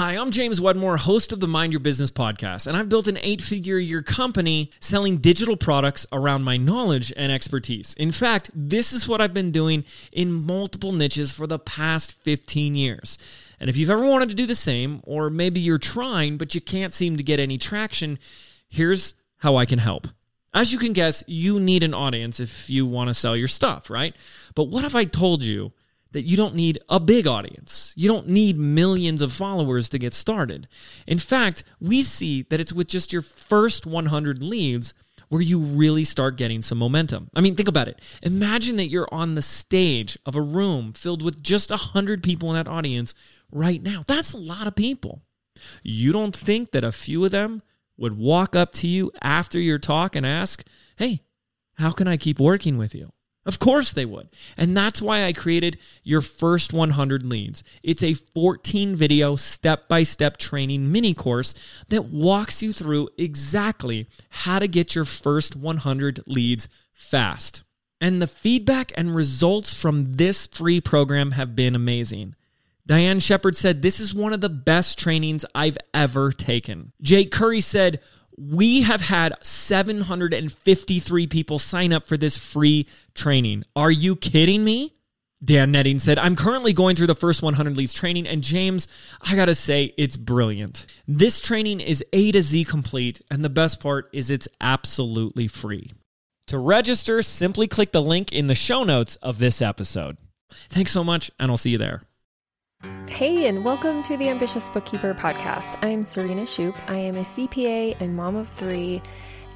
Hi, I'm James Wedmore, host of the Mind Your Business podcast, and I've built an eight figure year company selling digital products around my knowledge and expertise. In fact, this is what I've been doing in multiple niches for the past 15 years. And if you've ever wanted to do the same, or maybe you're trying but you can't seem to get any traction, here's how I can help. As you can guess, you need an audience if you want to sell your stuff, right? But what if I told you? That you don't need a big audience. You don't need millions of followers to get started. In fact, we see that it's with just your first 100 leads where you really start getting some momentum. I mean, think about it. Imagine that you're on the stage of a room filled with just 100 people in that audience right now. That's a lot of people. You don't think that a few of them would walk up to you after your talk and ask, Hey, how can I keep working with you? Of course they would. And that's why I created your first 100 leads. It's a 14 video step by step training mini course that walks you through exactly how to get your first 100 leads fast. And the feedback and results from this free program have been amazing. Diane Shepard said, This is one of the best trainings I've ever taken. Jake Curry said, we have had 753 people sign up for this free training. Are you kidding me? Dan Netting said, I'm currently going through the first 100 leads training, and James, I gotta say, it's brilliant. This training is A to Z complete, and the best part is it's absolutely free. To register, simply click the link in the show notes of this episode. Thanks so much, and I'll see you there. Hey, and welcome to the Ambitious Bookkeeper podcast. I'm Serena Shoup. I am a CPA and mom of three,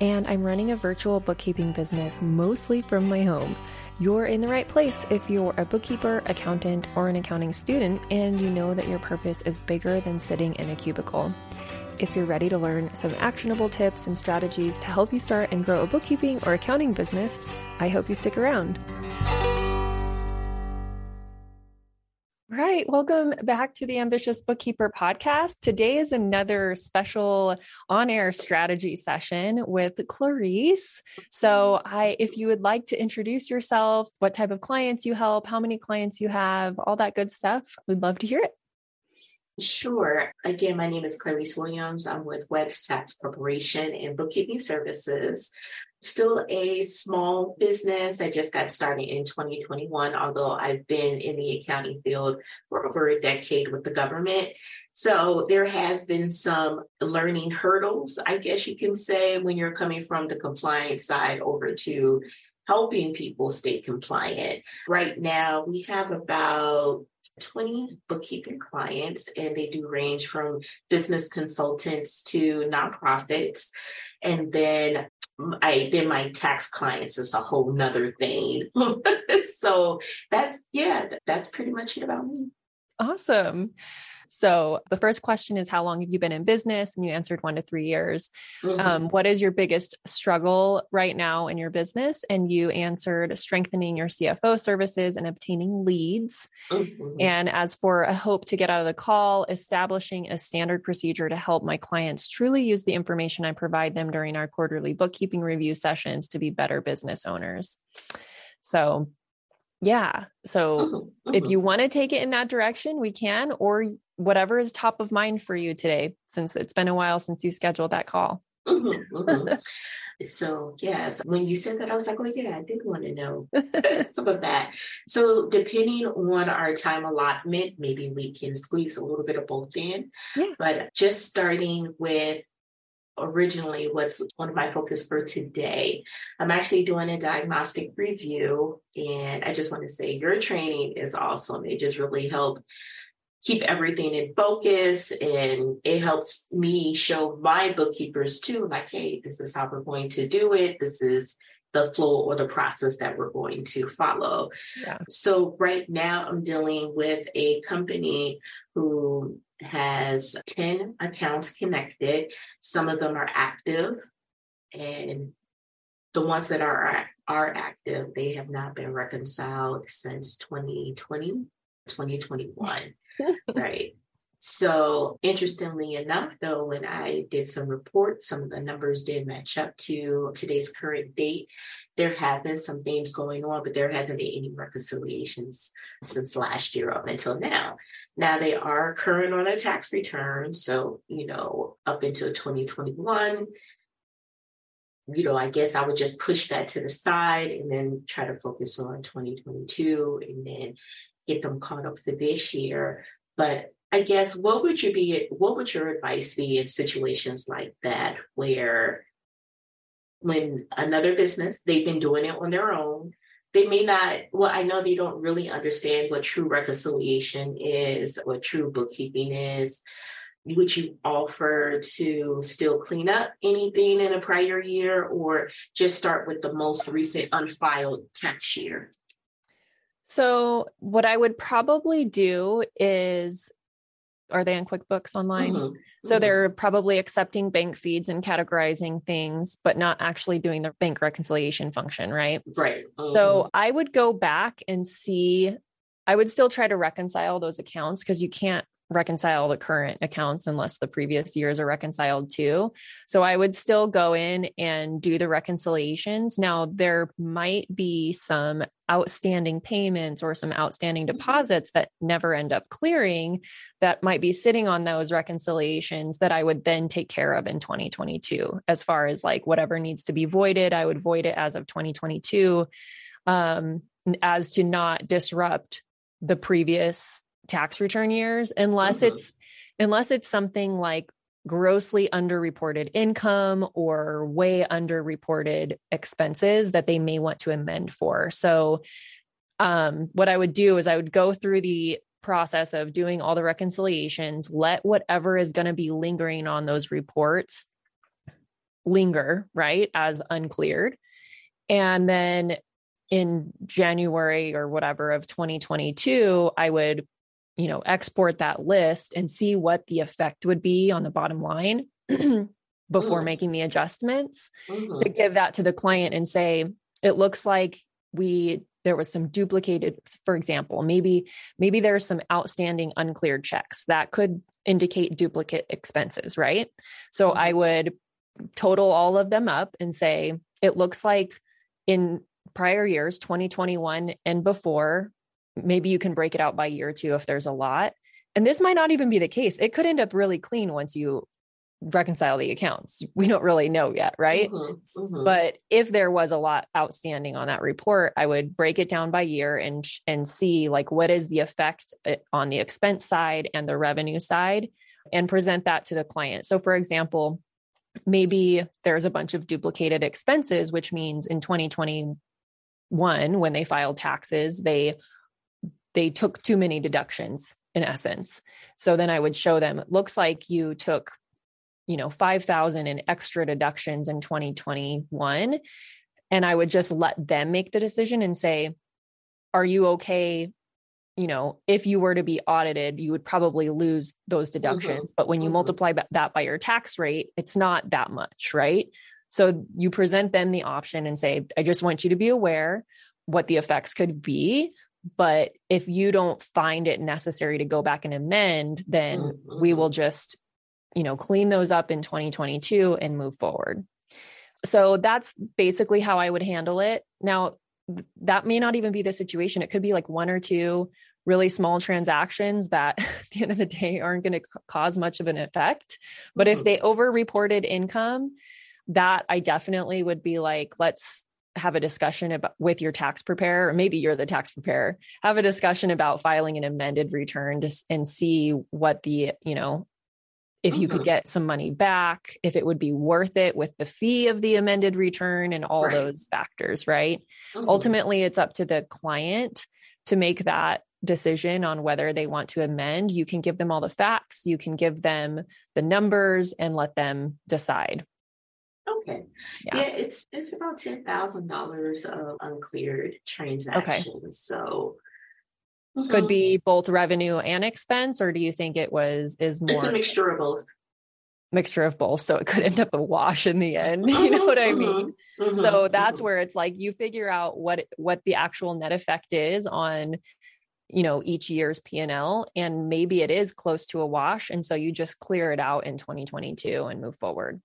and I'm running a virtual bookkeeping business mostly from my home. You're in the right place if you're a bookkeeper, accountant, or an accounting student, and you know that your purpose is bigger than sitting in a cubicle. If you're ready to learn some actionable tips and strategies to help you start and grow a bookkeeping or accounting business, I hope you stick around. Right. Welcome back to the Ambitious Bookkeeper podcast. Today is another special on-air strategy session with Clarice. So, I if you would like to introduce yourself, what type of clients you help, how many clients you have, all that good stuff, we'd love to hear it. Sure. Again, my name is Clarice Williams. I'm with Webb's Tax Preparation and Bookkeeping Services still a small business. I just got started in 2021, although I've been in the accounting field for over a decade with the government. So there has been some learning hurdles, I guess you can say, when you're coming from the compliance side over to helping people stay compliant. Right now, we have about 20 bookkeeping clients, and they do range from business consultants to nonprofits. And then I then my tax clients is a whole nother thing. so that's yeah, that's pretty much it about me. Awesome. So the first question is how long have you been in business? And you answered one to three years. Mm-hmm. Um, what is your biggest struggle right now in your business? And you answered strengthening your CFO services and obtaining leads. Mm-hmm. And as for a hope to get out of the call, establishing a standard procedure to help my clients truly use the information I provide them during our quarterly bookkeeping review sessions to be better business owners. So yeah. So mm-hmm. if you want to take it in that direction, we can, or whatever is top of mind for you today, since it's been a while since you scheduled that call. Mm-hmm, mm-hmm. so yes, when you said that, I was like, "Oh yeah, I did want to know some of that." So depending on our time allotment, maybe we can squeeze a little bit of both in. Yeah. But just starting with originally what's one of my focus for today. I'm actually doing a diagnostic review and I just want to say your training is awesome. It just really helped keep everything in focus and it helps me show my bookkeepers too like hey this is how we're going to do it this is the flow or the process that we're going to follow yeah. so right now i'm dealing with a company who has 10 accounts connected. Some of them are active, and the ones that are are active, they have not been reconciled since 2020, 2021. Right. So, interestingly enough, though, when I did some reports, some of the numbers did match up to today's current date. There have been some things going on, but there hasn't been any reconciliations since last year up until now. Now, they are current on a tax return. So, you know, up until 2021, you know, I guess I would just push that to the side and then try to focus on 2022 and then get them caught up for this year. But I guess what would you be what would your advice be in situations like that where when another business they've been doing it on their own they may not well i know they don't really understand what true reconciliation is what true bookkeeping is would you offer to still clean up anything in a prior year or just start with the most recent unfiled tax year? So, what I would probably do is are they in QuickBooks Online? Mm-hmm. So, mm-hmm. they're probably accepting bank feeds and categorizing things, but not actually doing the bank reconciliation function, right? Right. Mm-hmm. So, I would go back and see I would still try to reconcile those accounts because you can't reconcile the current accounts unless the previous years are reconciled too. So I would still go in and do the reconciliations. Now, there might be some outstanding payments or some outstanding mm-hmm. deposits that never end up clearing that might be sitting on those reconciliations that I would then take care of in 2022. As far as like whatever needs to be voided, I would void it as of 2022 um, as to not disrupt the previous tax return years unless mm-hmm. it's unless it's something like grossly underreported income or way underreported expenses that they may want to amend for. So um, what I would do is I would go through the process of doing all the reconciliations, let whatever is going to be lingering on those reports linger, right, as uncleared. And then in January or whatever of 2022, I would you know, export that list and see what the effect would be on the bottom line before mm. making the adjustments mm-hmm. to give that to the client and say, it looks like we there was some duplicated for example maybe maybe there's some outstanding uncleared checks that could indicate duplicate expenses right so mm-hmm. i would total all of them up and say it looks like in prior years 2021 and before maybe you can break it out by year two if there's a lot. And this might not even be the case. It could end up really clean once you reconcile the accounts. We don't really know yet, right? Mm-hmm, mm-hmm. But if there was a lot outstanding on that report, I would break it down by year and and see like what is the effect eh, on the expense side and the revenue side and present that to the client. So for example, maybe there's a bunch of duplicated expenses which means in 2021 when they filed taxes, they they took too many deductions in essence. So then I would show them, it looks like you took, you know, 5,000 in extra deductions in 2021. And I would just let them make the decision and say, are you okay? You know, if you were to be audited, you would probably lose those mm-hmm. deductions. Mm-hmm. But when you mm-hmm. multiply that by your tax rate, it's not that much, right? So you present them the option and say, I just want you to be aware what the effects could be but if you don't find it necessary to go back and amend, then mm-hmm. we will just, you know, clean those up in 2022 and move forward. So that's basically how I would handle it. Now, that may not even be the situation. It could be like one or two really small transactions that at the end of the day aren't going to cause much of an effect. But mm-hmm. if they over reported income, that I definitely would be like, let's have a discussion about with your tax preparer, or maybe you're the tax preparer, have a discussion about filing an amended return to, and see what the, you know, if you could mm-hmm. get some money back, if it would be worth it with the fee of the amended return and all right. those factors, right? Mm-hmm. Ultimately, it's up to the client to make that decision on whether they want to amend. You can give them all the facts, you can give them the numbers and let them decide. Okay. Yeah, yeah it's it's about ten thousand dollars of uncleared transactions. Okay. So mm-hmm. could be both revenue and expense, or do you think it was is more it's a mixture of both? Mixture of both. So it could end up a wash in the end. You know what I mm-hmm. mean? Mm-hmm. So that's mm-hmm. where it's like you figure out what what the actual net effect is on you know each year's p&l and maybe it is close to a wash and so you just clear it out in 2022 and move forward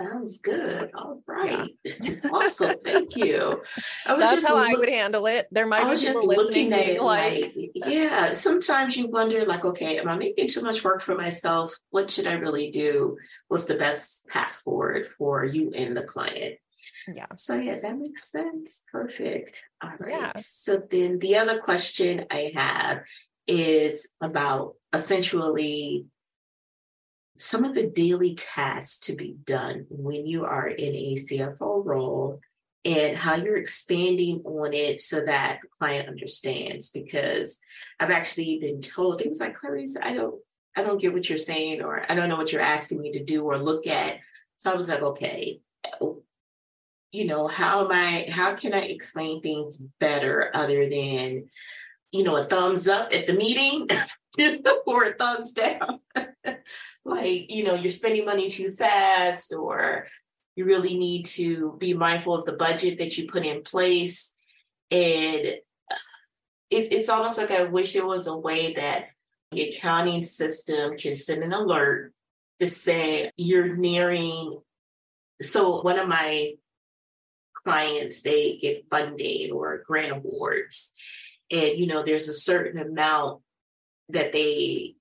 Sounds good. All right. Yeah. awesome. Thank you. I was That's just how look, I would handle it. There might I was be just looking at it like, like, yeah, sometimes you wonder, like, okay, am I making too much work for myself? What should I really do? What's the best path forward for you and the client? Yeah. So yeah, that makes sense. Perfect. All right. Yeah. So then the other question I have is about essentially some of the daily tasks to be done when you are in a CFO role and how you're expanding on it so that the client understands because I've actually been told things like Clarice, I don't I don't get what you're saying or I don't know what you're asking me to do or look at. So I was like, okay, you know, how am I how can I explain things better other than, you know, a thumbs up at the meeting or thumbs down? like, you know, you're spending money too fast, or you really need to be mindful of the budget that you put in place. And uh, it, it's almost like I wish there was a way that the accounting system can send an alert to say you're nearing. So, one of my clients, they get funding or grant awards. And, you know, there's a certain amount that they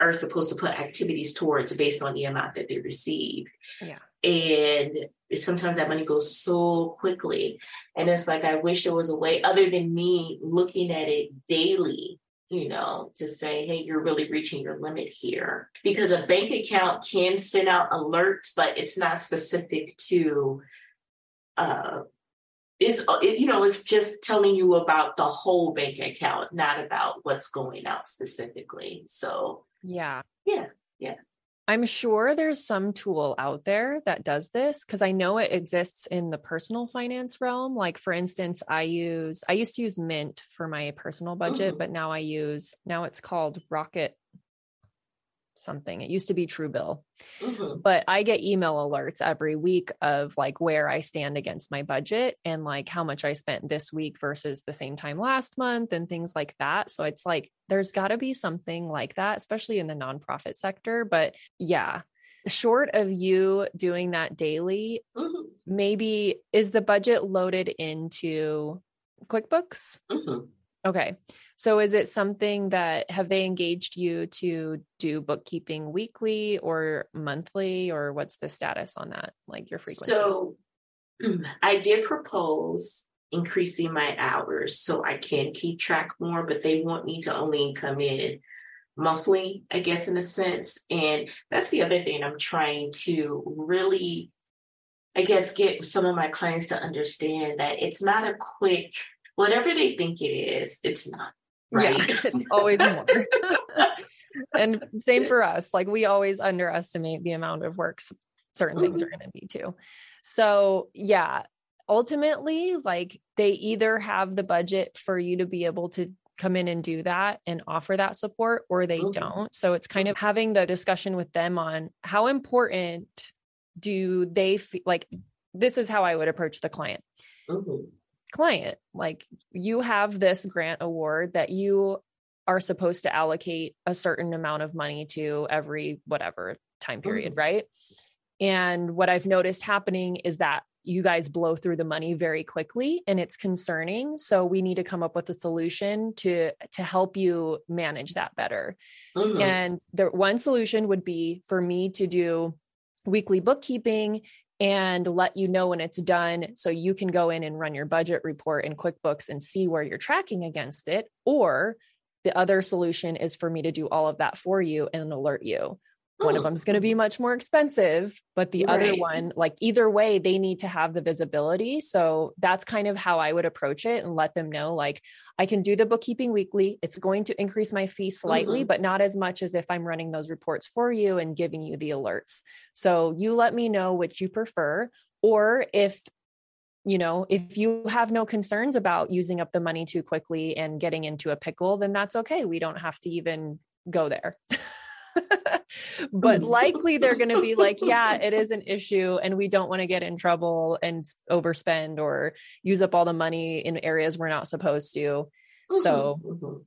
are supposed to put activities towards based on the amount that they receive. Yeah. And sometimes that money goes so quickly. And it's like, I wish there was a way other than me looking at it daily, you know, to say, hey, you're really reaching your limit here. Because a bank account can send out alerts, but it's not specific to uh is you know it's just telling you about the whole bank account not about what's going out specifically so yeah. Yeah. Yeah. I'm sure there's some tool out there that does this because I know it exists in the personal finance realm. Like for instance, I use I used to use Mint for my personal budget, mm. but now I use now it's called Rocket something. It used to be Truebill, mm-hmm. but I get email alerts every week of like where I stand against my budget and like how much I spent this week versus the same time last month and things like that. So it's like there's got to be something like that, especially in the nonprofit sector. But yeah, short of you doing that daily, mm-hmm. maybe is the budget loaded into QuickBooks? Mm-hmm. Okay. So is it something that have they engaged you to do bookkeeping weekly or monthly or what's the status on that? Like your frequency? So I did propose increasing my hours so I can keep track more, but they want me to only come in monthly, I guess, in a sense. And that's the other thing I'm trying to really, I guess, get some of my clients to understand that it's not a quick whatever they think it is, it's not. Right. Yeah, always more. and same for us. Like we always underestimate the amount of work certain mm-hmm. things are going to be too. So, yeah, ultimately, like they either have the budget for you to be able to come in and do that and offer that support or they mm-hmm. don't. So, it's kind of having the discussion with them on how important do they feel like this is how I would approach the client. Mm-hmm client like you have this grant award that you are supposed to allocate a certain amount of money to every whatever time period mm-hmm. right and what i've noticed happening is that you guys blow through the money very quickly and it's concerning so we need to come up with a solution to to help you manage that better mm-hmm. and the one solution would be for me to do weekly bookkeeping and let you know when it's done so you can go in and run your budget report in QuickBooks and see where you're tracking against it. Or the other solution is for me to do all of that for you and alert you. One of oh. them is going to be much more expensive, but the right. other one, like either way, they need to have the visibility. So that's kind of how I would approach it and let them know like, I can do the bookkeeping weekly. It's going to increase my fee slightly, mm-hmm. but not as much as if I'm running those reports for you and giving you the alerts. So you let me know which you prefer. Or if you know, if you have no concerns about using up the money too quickly and getting into a pickle, then that's okay. We don't have to even go there. but mm. likely they're going to be like, yeah, it is an issue and we don't want to get in trouble and overspend or use up all the money in areas we're not supposed to. Mm-hmm, so, mm-hmm.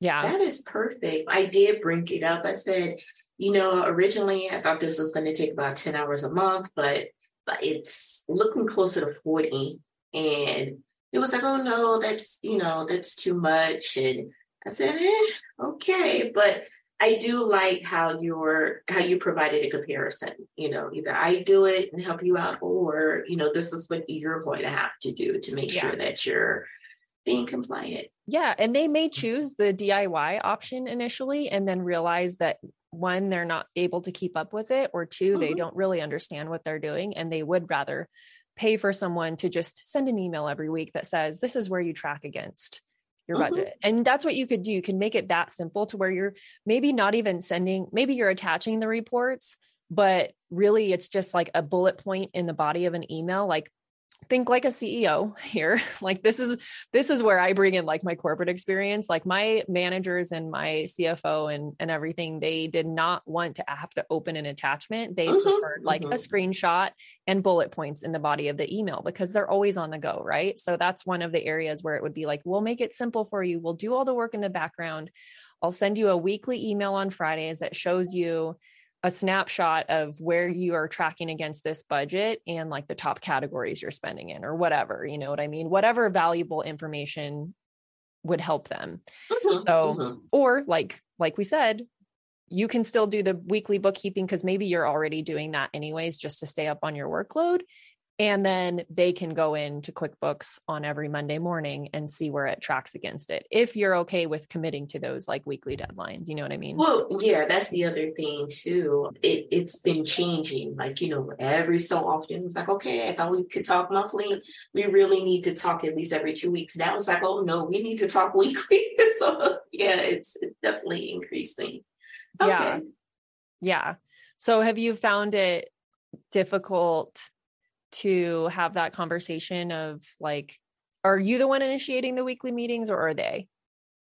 yeah. That is perfect. I did bring it up. I said, you know, originally I thought this was going to take about 10 hours a month, but, but it's looking closer to 40. And it was like, oh no, that's, you know, that's too much. And I said, eh, okay. But I do like how you're how you provided a comparison. You know, either I do it and help you out, or you know, this is what you're going to have to do to make yeah. sure that you're being compliant. Yeah, and they may choose the DIY option initially, and then realize that one, they're not able to keep up with it, or 2 mm-hmm. they don't really understand what they're doing, and they would rather pay for someone to just send an email every week that says, "This is where you track against." Your mm-hmm. budget. And that's what you could do. You can make it that simple to where you're maybe not even sending, maybe you're attaching the reports, but really it's just like a bullet point in the body of an email like think like a CEO here. Like this is this is where I bring in like my corporate experience. Like my managers and my CFO and and everything, they did not want to have to open an attachment. They mm-hmm, preferred like mm-hmm. a screenshot and bullet points in the body of the email because they're always on the go, right? So that's one of the areas where it would be like, we'll make it simple for you. We'll do all the work in the background. I'll send you a weekly email on Fridays that shows you a snapshot of where you are tracking against this budget and like the top categories you're spending in or whatever you know what i mean? Whatever valuable information would help them. Mm-hmm, so mm-hmm. or like like we said you can still do the weekly bookkeeping because maybe you're already doing that anyways just to stay up on your workload and then they can go into QuickBooks on every Monday morning and see where it tracks against it. If you're okay with committing to those like weekly deadlines, you know what I mean? Well, yeah, that's the other thing too. It, it's been changing. Like, you know, every so often it's like, okay, I thought we could talk monthly. We really need to talk at least every two weeks. Now it's like, oh no, we need to talk weekly. so yeah, it's, it's definitely increasing. Okay. Yeah. Yeah. So have you found it difficult to have that conversation of like, are you the one initiating the weekly meetings or are they?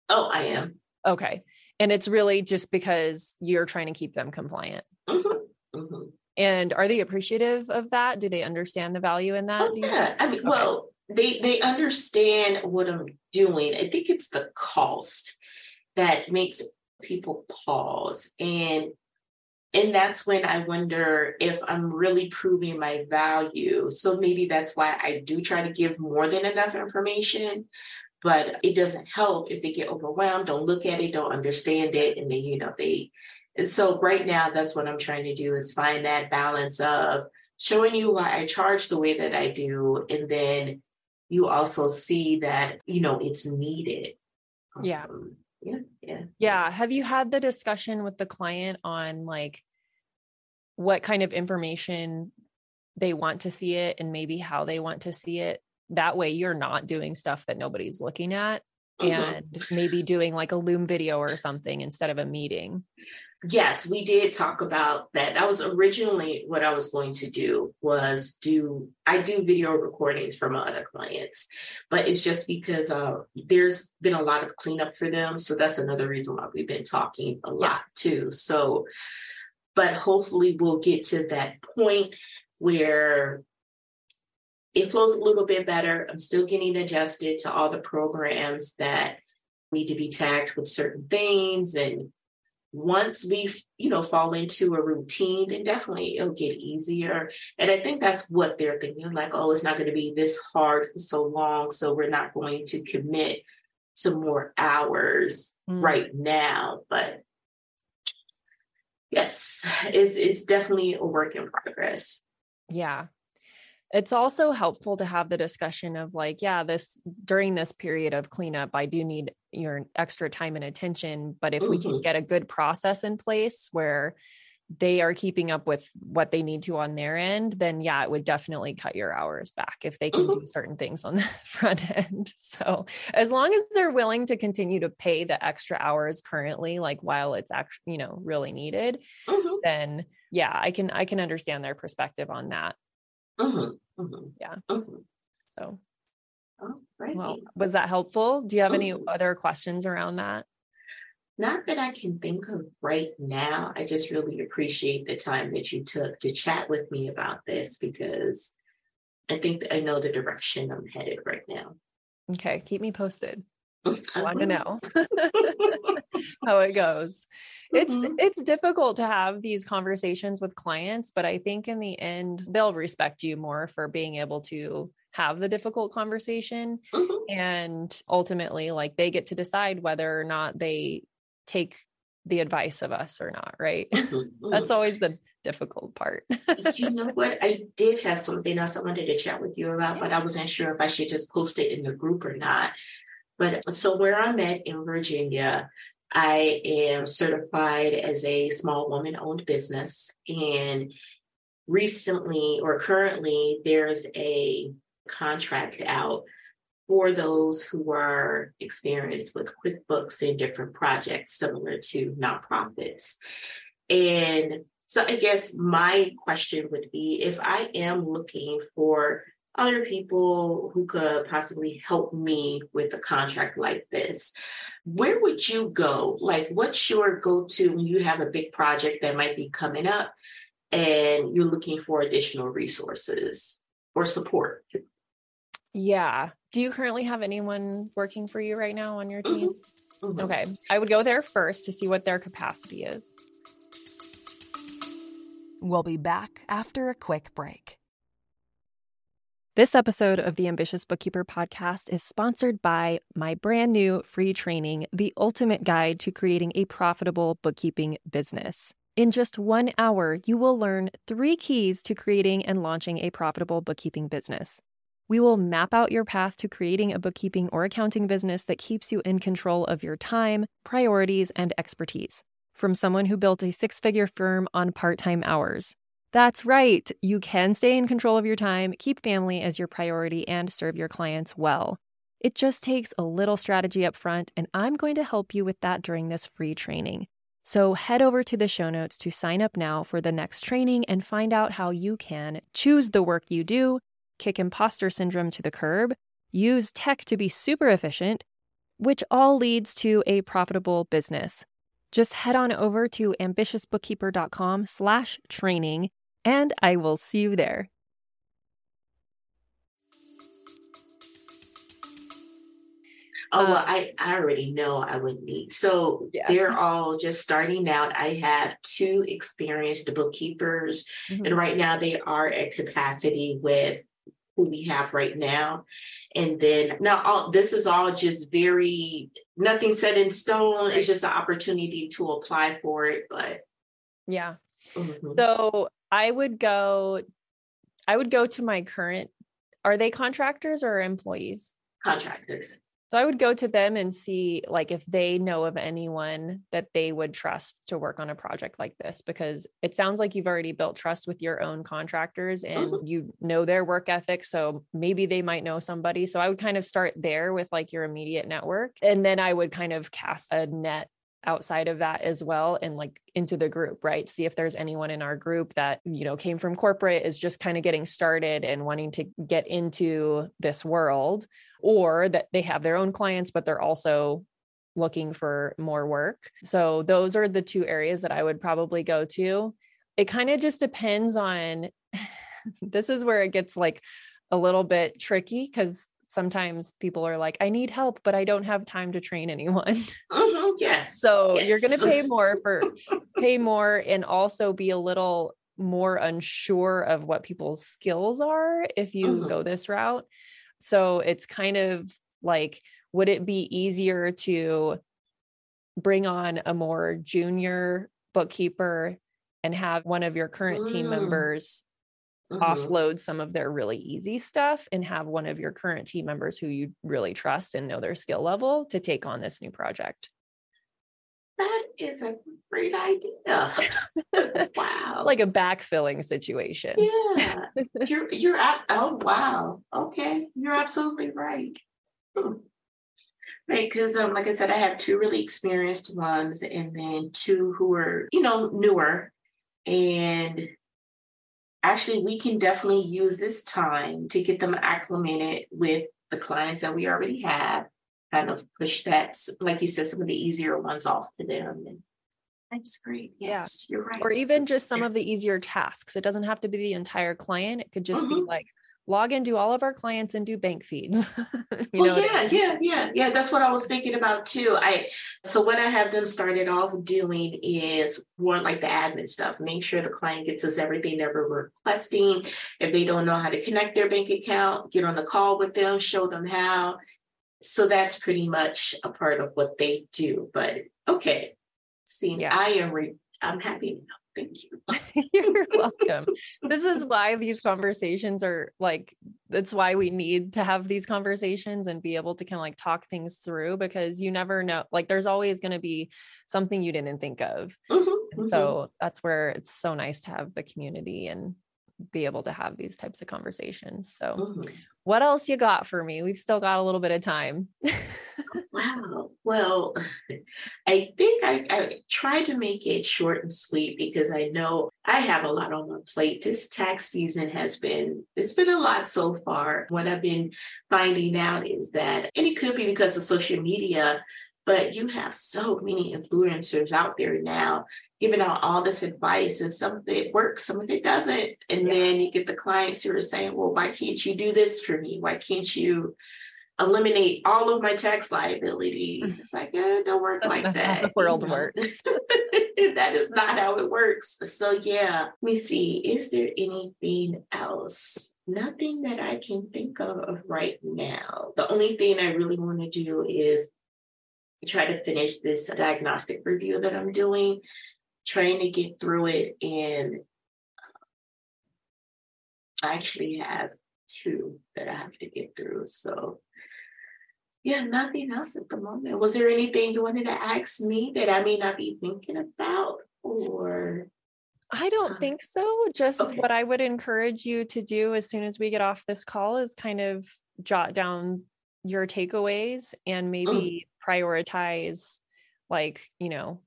Oh, I am. Okay. And it's really just because you're trying to keep them compliant. Mm-hmm. Mm-hmm. And are they appreciative of that? Do they understand the value in that? Oh, yeah. I mean, okay. well, they they understand what I'm doing. I think it's the cost that makes people pause. And and that's when I wonder if I'm really proving my value. So maybe that's why I do try to give more than enough information, but it doesn't help if they get overwhelmed, don't look at it, don't understand it, and then, you know, they. And so right now, that's what I'm trying to do is find that balance of showing you why I charge the way that I do, and then you also see that, you know, it's needed. Yeah. Um, yeah yeah. Yeah have you had the discussion with the client on like what kind of information they want to see it and maybe how they want to see it? That way you're not doing stuff that nobody's looking at mm-hmm. and maybe doing like a loom video or something instead of a meeting yes we did talk about that. That was originally what i was going to do was do i do video recordings for my other clients but it's just because uh, there's been a lot of cleanup for them so that's another reason why we've been talking a lot too so but hopefully we'll get to that point where it flows a little bit better. I'm still getting adjusted to all the programs that need to be tagged with certain things and once we you know fall into a routine then definitely it'll get easier. And i think that's what they're thinking like oh it's not going to be this hard for so long so we're not going to commit to more hours mm. right now. But yes it's, it's definitely a work in progress. Yeah. It's also helpful to have the discussion of like yeah this during this period of cleanup i do need your extra time and attention but if mm-hmm. we can get a good process in place where they are keeping up with what they need to on their end then yeah it would definitely cut your hours back if they can mm-hmm. do certain things on the front end so as long as they're willing to continue to pay the extra hours currently like while it's actually you know really needed mm-hmm. then yeah i can i can understand their perspective on that Mm-hmm, mm-hmm, yeah. Mm-hmm. So, oh, right. well, was that helpful? Do you have any mm-hmm. other questions around that? Not that I can think of right now. I just really appreciate the time that you took to chat with me about this because I think I know the direction I'm headed right now. Okay. Keep me posted. I want to know how it goes. It's mm-hmm. it's difficult to have these conversations with clients, but I think in the end they'll respect you more for being able to have the difficult conversation mm-hmm. and ultimately like they get to decide whether or not they take the advice of us or not, right? Mm-hmm. That's always the difficult part. you know what? I did have something else I wanted to chat with you about, but I wasn't sure if I should just post it in the group or not. But so where I'm at in Virginia, I am certified as a small woman owned business. And recently or currently, there's a contract out for those who are experienced with QuickBooks and different projects similar to nonprofits. And so I guess my question would be if I am looking for other people who could possibly help me with a contract like this, where would you go? Like, what's your go to when you have a big project that might be coming up and you're looking for additional resources or support? Yeah. Do you currently have anyone working for you right now on your team? Mm-hmm. Mm-hmm. Okay. I would go there first to see what their capacity is. We'll be back after a quick break. This episode of the Ambitious Bookkeeper podcast is sponsored by my brand new free training, The Ultimate Guide to Creating a Profitable Bookkeeping Business. In just one hour, you will learn three keys to creating and launching a profitable bookkeeping business. We will map out your path to creating a bookkeeping or accounting business that keeps you in control of your time, priorities, and expertise. From someone who built a six figure firm on part time hours. That's right. You can stay in control of your time, keep family as your priority, and serve your clients well. It just takes a little strategy up front, and I'm going to help you with that during this free training. So head over to the show notes to sign up now for the next training and find out how you can choose the work you do, kick imposter syndrome to the curb, use tech to be super efficient, which all leads to a profitable business. Just head on over to ambitiousbookkeeper.com slash training and I will see you there. Oh, well, um, I, I already know I would need. So yeah. they're all just starting out. I have two experienced bookkeepers, mm-hmm. and right now they are at capacity with who we have right now. And then now all this is all just very nothing set in stone. It's just an opportunity to apply for it. But yeah. Mm-hmm. So I would go, I would go to my current, are they contractors or employees? Contractors. So I would go to them and see like if they know of anyone that they would trust to work on a project like this because it sounds like you've already built trust with your own contractors and mm-hmm. you know their work ethic so maybe they might know somebody. So I would kind of start there with like your immediate network and then I would kind of cast a net outside of that as well and like into the group right see if there's anyone in our group that you know came from corporate is just kind of getting started and wanting to get into this world or that they have their own clients but they're also looking for more work so those are the two areas that i would probably go to it kind of just depends on this is where it gets like a little bit tricky because sometimes people are like, I need help, but I don't have time to train anyone. Mm-hmm, yes. so yes. you're going to pay more for pay more and also be a little more unsure of what people's skills are if you mm-hmm. go this route. So it's kind of like, would it be easier to bring on a more junior bookkeeper and have one of your current mm. team members mm-hmm. offload some of their really easy stuff and have one of your current team members who you really trust and know their skill level to take on this new project. That is a great idea. wow. like a backfilling situation. Yeah. you're you're at oh wow. Okay. You're absolutely right. Hmm. Right, because um, like I said, I have two really experienced ones, and then two who are, you know, newer. And actually we can definitely use this time to get them acclimated with the clients that we already have kind of push that like you said some of the easier ones off to them and that's great yes yeah. you're right or even just some of the easier tasks it doesn't have to be the entire client it could just mm-hmm. be like log into all of our clients and do bank feeds. you well, yeah, I mean? yeah, yeah, yeah. That's what I was thinking about too. I so what I have them started off doing is more like the admin stuff. Make sure the client gets us everything that we're requesting. If they don't know how to connect their bank account, get on the call with them, show them how. So that's pretty much a part of what they do. But okay, see, yeah. I am re- I'm happy now. Thank you. You're welcome. this is why these conversations are like, that's why we need to have these conversations and be able to kind of like talk things through because you never know. Like, there's always going to be something you didn't think of. Mm-hmm, mm-hmm. So that's where it's so nice to have the community and be able to have these types of conversations. So, mm-hmm. what else you got for me? We've still got a little bit of time. wow. Well, I think I, I try to make it short and sweet because I know I have a lot on my plate. This tax season has been, it's been a lot so far. What I've been finding out is that, and it could be because of social media, but you have so many influencers out there now giving out all this advice, and some of it works, some of it doesn't. And yeah. then you get the clients who are saying, Well, why can't you do this for me? Why can't you? eliminate all of my tax liability. Mm. It's like, eh, don't work like that. the world works. that is not how it works. So yeah, let me see. Is there anything else? Nothing that I can think of right now. The only thing I really want to do is try to finish this diagnostic review that I'm doing, trying to get through it. And I actually have two that I have to get through. So, yeah, nothing else at the moment. Was there anything you wanted to ask me that I may not be thinking about? Or I don't um, think so. Just okay. what I would encourage you to do as soon as we get off this call is kind of jot down your takeaways and mm. maybe prioritize like you know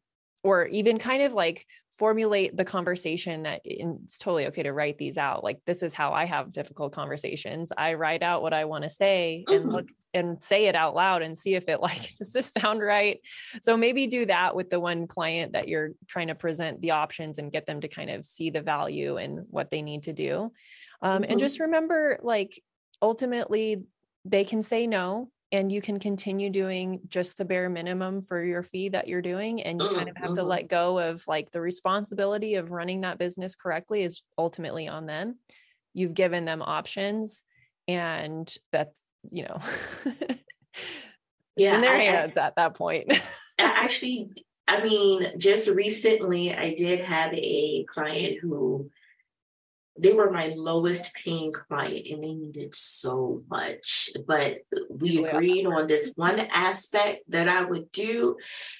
or even kind of like formulate the conversation that it's totally okay to write these out like this is how i have difficult conversations i write out what i want to say mm-hmm. and look and say it out loud and see if it like does this sound right so maybe do that with the one client that you're trying to present the options and get them to kind of see the value and what they need to do um, mm-hmm. and just remember like ultimately they can say no and you can continue doing just the bare minimum for your fee that you're doing and you kind of have mm-hmm. to let go of like the responsibility of running that business correctly is ultimately on them you've given them options and that's you know yeah in their I, hands I, at that point actually i mean just recently i did have a client who they were my lowest paying client and they needed so much. But we agreed on this one aspect that I would do.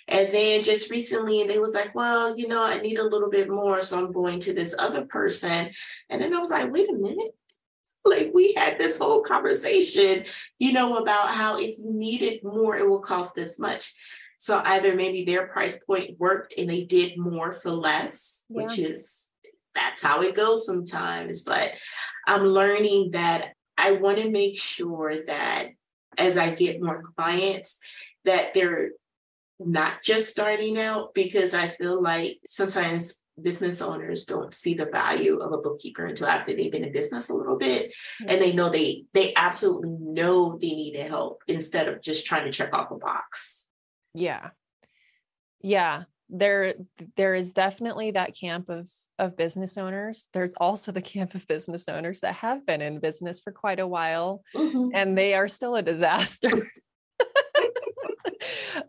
And then just recently they was like, well, you know, I need a little bit more. So I'm going to this other person. And then I was like, wait a minute. Like we had this whole conversation, you know, about how if you needed more, it will cost this much. So either maybe their price point worked and they did more for less, yeah. which is that's how it goes sometimes. But I'm learning that I want to make sure that as I get more clients, that they're not just starting out because I feel like sometimes business owners don't see the value of a bookkeeper until after they've been in business a little bit mm-hmm. and they know they they absolutely know they need to help instead of just trying to check off a box. Yeah. Yeah there there is definitely that camp of of business owners there's also the camp of business owners that have been in business for quite a while mm-hmm. and they are still a disaster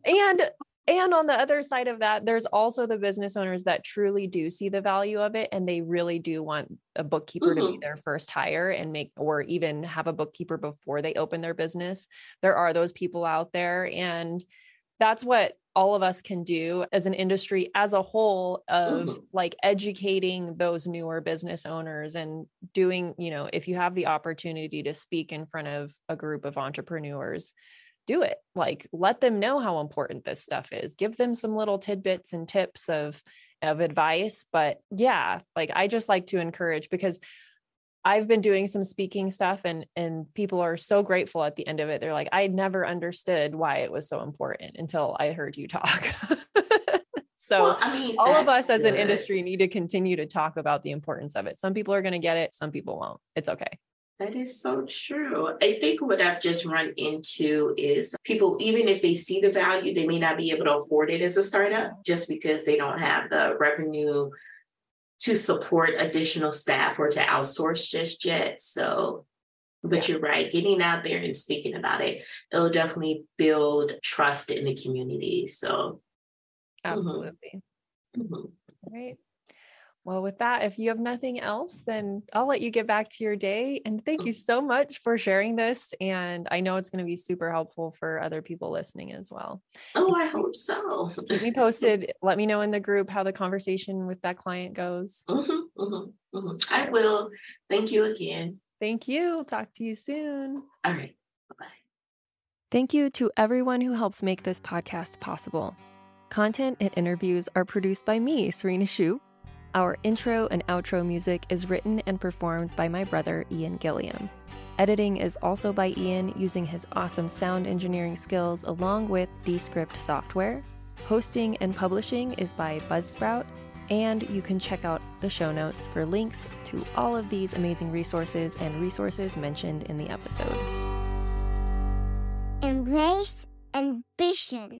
and and on the other side of that there's also the business owners that truly do see the value of it and they really do want a bookkeeper mm-hmm. to be mm-hmm. their first hire and make or even have a bookkeeper before they open their business there are those people out there and that's what all of us can do as an industry as a whole of mm-hmm. like educating those newer business owners and doing you know if you have the opportunity to speak in front of a group of entrepreneurs do it. Like let them know how important this stuff is. Give them some little tidbits and tips of of advice. But yeah like i just like to encourage because I've been doing some speaking stuff and and people are so grateful at the end of it. They're like, I never understood why it was so important until I heard you talk. so well, I mean, all of us as good. an industry need to continue to talk about the importance of it. Some people are going to get it, some people won't. It's okay. That is so true. I think what I've just run into is people, even if they see the value, they may not be able to afford it as a startup just because they don't have the revenue to support additional staff or to outsource just yet. So, but you're right, getting out there and speaking about it, it'll definitely build trust in the community. So, mm-hmm. absolutely. Mm-hmm. All right. Well, with that, if you have nothing else, then I'll let you get back to your day. And thank you so much for sharing this. And I know it's going to be super helpful for other people listening as well. Oh, I hope so. keep me posted. Let me know in the group how the conversation with that client goes. Mm-hmm, mm-hmm, mm-hmm. I will. Thank you again. Thank you. Talk to you soon. All right. Bye bye. Thank you to everyone who helps make this podcast possible. Content and interviews are produced by me, Serena Shu our intro and outro music is written and performed by my brother, Ian Gilliam. Editing is also by Ian using his awesome sound engineering skills along with Descript software. Hosting and publishing is by Buzzsprout, and you can check out the show notes for links to all of these amazing resources and resources mentioned in the episode. Embrace ambition.